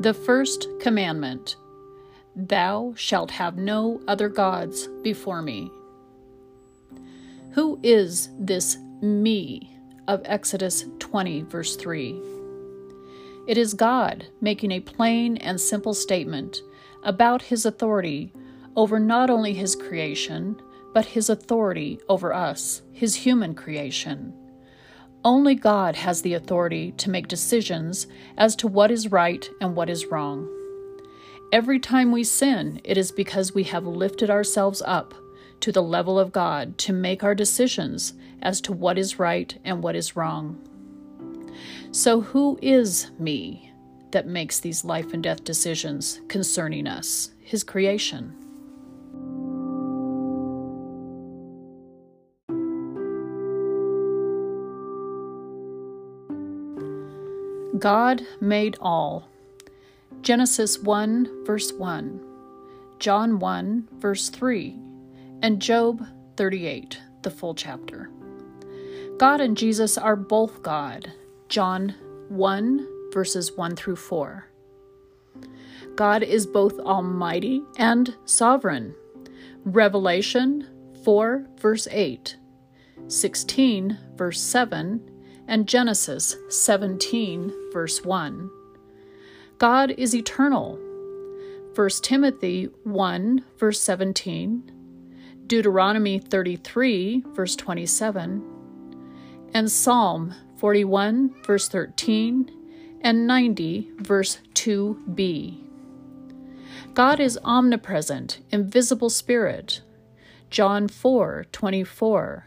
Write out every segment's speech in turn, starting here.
The first commandment Thou shalt have no other gods before me. Who is this me of Exodus 20, verse 3? It is God making a plain and simple statement about his authority over not only his creation, but his authority over us, his human creation. Only God has the authority to make decisions as to what is right and what is wrong. Every time we sin, it is because we have lifted ourselves up to the level of God to make our decisions as to what is right and what is wrong. So, who is me that makes these life and death decisions concerning us, His creation? God made all. Genesis 1, verse 1, John 1, verse 3, and Job 38, the full chapter. God and Jesus are both God. John 1, verses 1 through 4. God is both almighty and sovereign. Revelation 4, verse 8, 16, verse 7, and Genesis 17, verse 1. God is eternal. 1 Timothy 1, verse 17, Deuteronomy 33, verse 27, and Psalm 41, verse 13, and 90, verse 2b. God is omnipresent, invisible spirit. John 4, 24.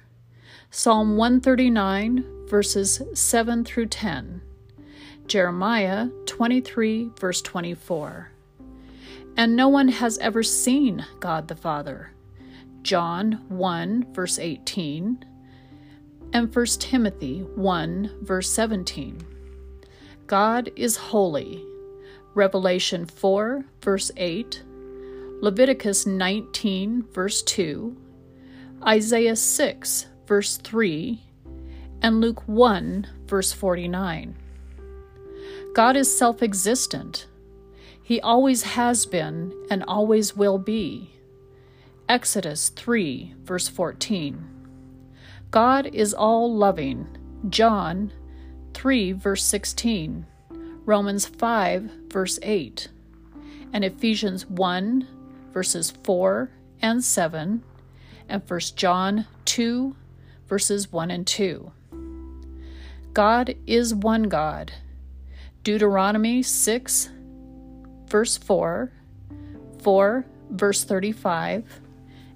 Psalm 139, verses 7 through 10. Jeremiah 23, verse 24. And no one has ever seen God the Father. John 1, verse 18. And 1 Timothy 1, verse 17. God is holy. Revelation 4, verse 8. Leviticus 19, verse 2. Isaiah 6, verse 3, and Luke 1, verse 49. God is self existent. He always has been and always will be. Exodus 3, verse 14. God is all loving. John 3, verse 16. Romans 5, verse 8. And Ephesians 1, verses 4 and 7. And 1 John 2, verses 1 and 2. God is one God. Deuteronomy 6, verse 4, 4, verse 35,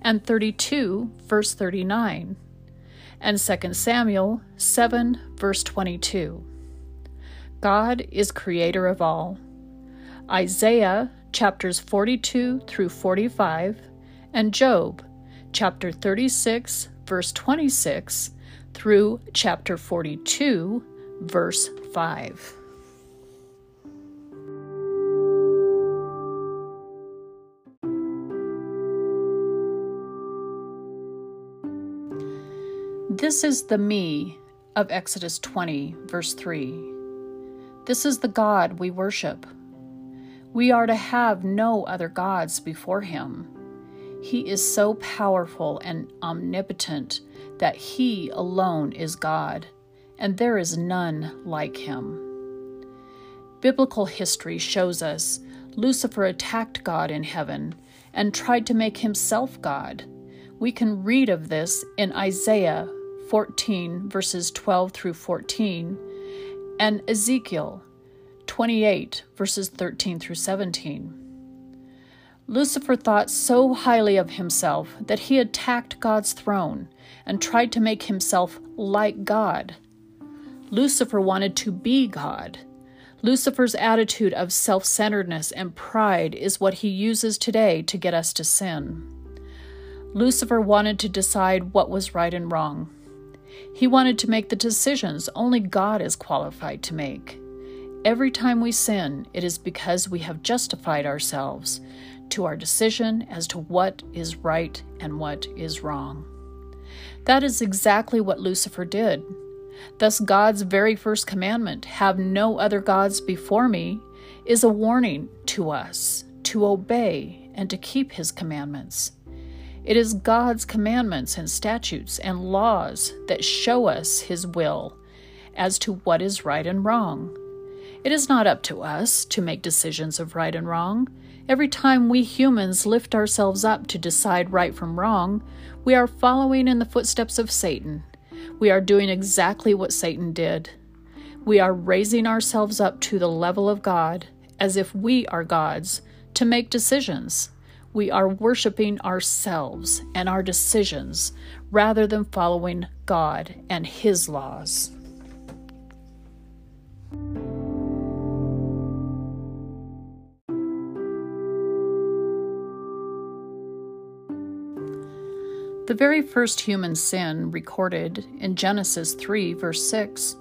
and 32, verse 39, and 2 Samuel 7, verse 22. God is creator of all. Isaiah chapters 42 through 45, and Job chapter 36, verse 26 through chapter 42, verse 5. This is the me of Exodus 20, verse 3. This is the God we worship. We are to have no other gods before him. He is so powerful and omnipotent that He alone is God, and there is none like Him. Biblical history shows us Lucifer attacked God in heaven and tried to make himself God. We can read of this in Isaiah 14, verses 12 through 14, and Ezekiel 28, verses 13 through 17. Lucifer thought so highly of himself that he attacked God's throne and tried to make himself like God. Lucifer wanted to be God. Lucifer's attitude of self centeredness and pride is what he uses today to get us to sin. Lucifer wanted to decide what was right and wrong. He wanted to make the decisions only God is qualified to make. Every time we sin, it is because we have justified ourselves to our decision as to what is right and what is wrong. That is exactly what Lucifer did. Thus, God's very first commandment, have no other gods before me, is a warning to us to obey and to keep His commandments. It is God's commandments and statutes and laws that show us His will as to what is right and wrong. It is not up to us to make decisions of right and wrong. Every time we humans lift ourselves up to decide right from wrong, we are following in the footsteps of Satan. We are doing exactly what Satan did. We are raising ourselves up to the level of God as if we are gods to make decisions. We are worshiping ourselves and our decisions rather than following God and His laws. The very first human sin recorded in Genesis 3, verse 6,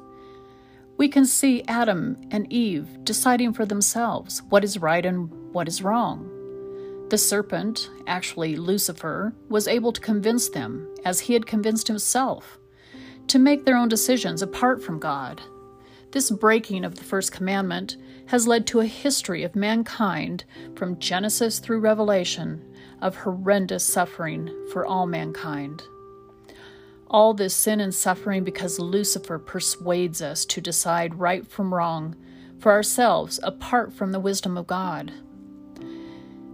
we can see Adam and Eve deciding for themselves what is right and what is wrong. The serpent, actually Lucifer, was able to convince them, as he had convinced himself, to make their own decisions apart from God. This breaking of the first commandment has led to a history of mankind from Genesis through Revelation of horrendous suffering for all mankind. All this sin and suffering because Lucifer persuades us to decide right from wrong for ourselves apart from the wisdom of God.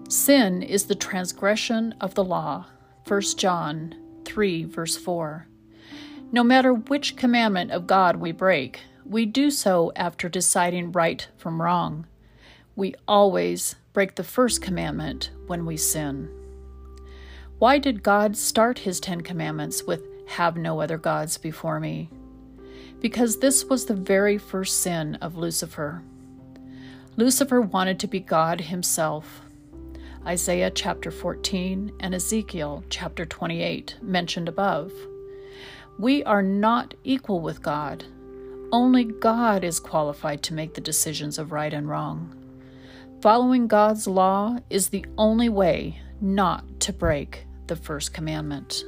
Sin is the transgression of the law. 1 John 3, verse 4. No matter which commandment of God we break, we do so after deciding right from wrong. We always break the first commandment when we sin. Why did God start his Ten Commandments with, Have no other gods before me? Because this was the very first sin of Lucifer. Lucifer wanted to be God himself. Isaiah chapter 14 and Ezekiel chapter 28, mentioned above. We are not equal with God. Only God is qualified to make the decisions of right and wrong. Following God's law is the only way not to break the first commandment.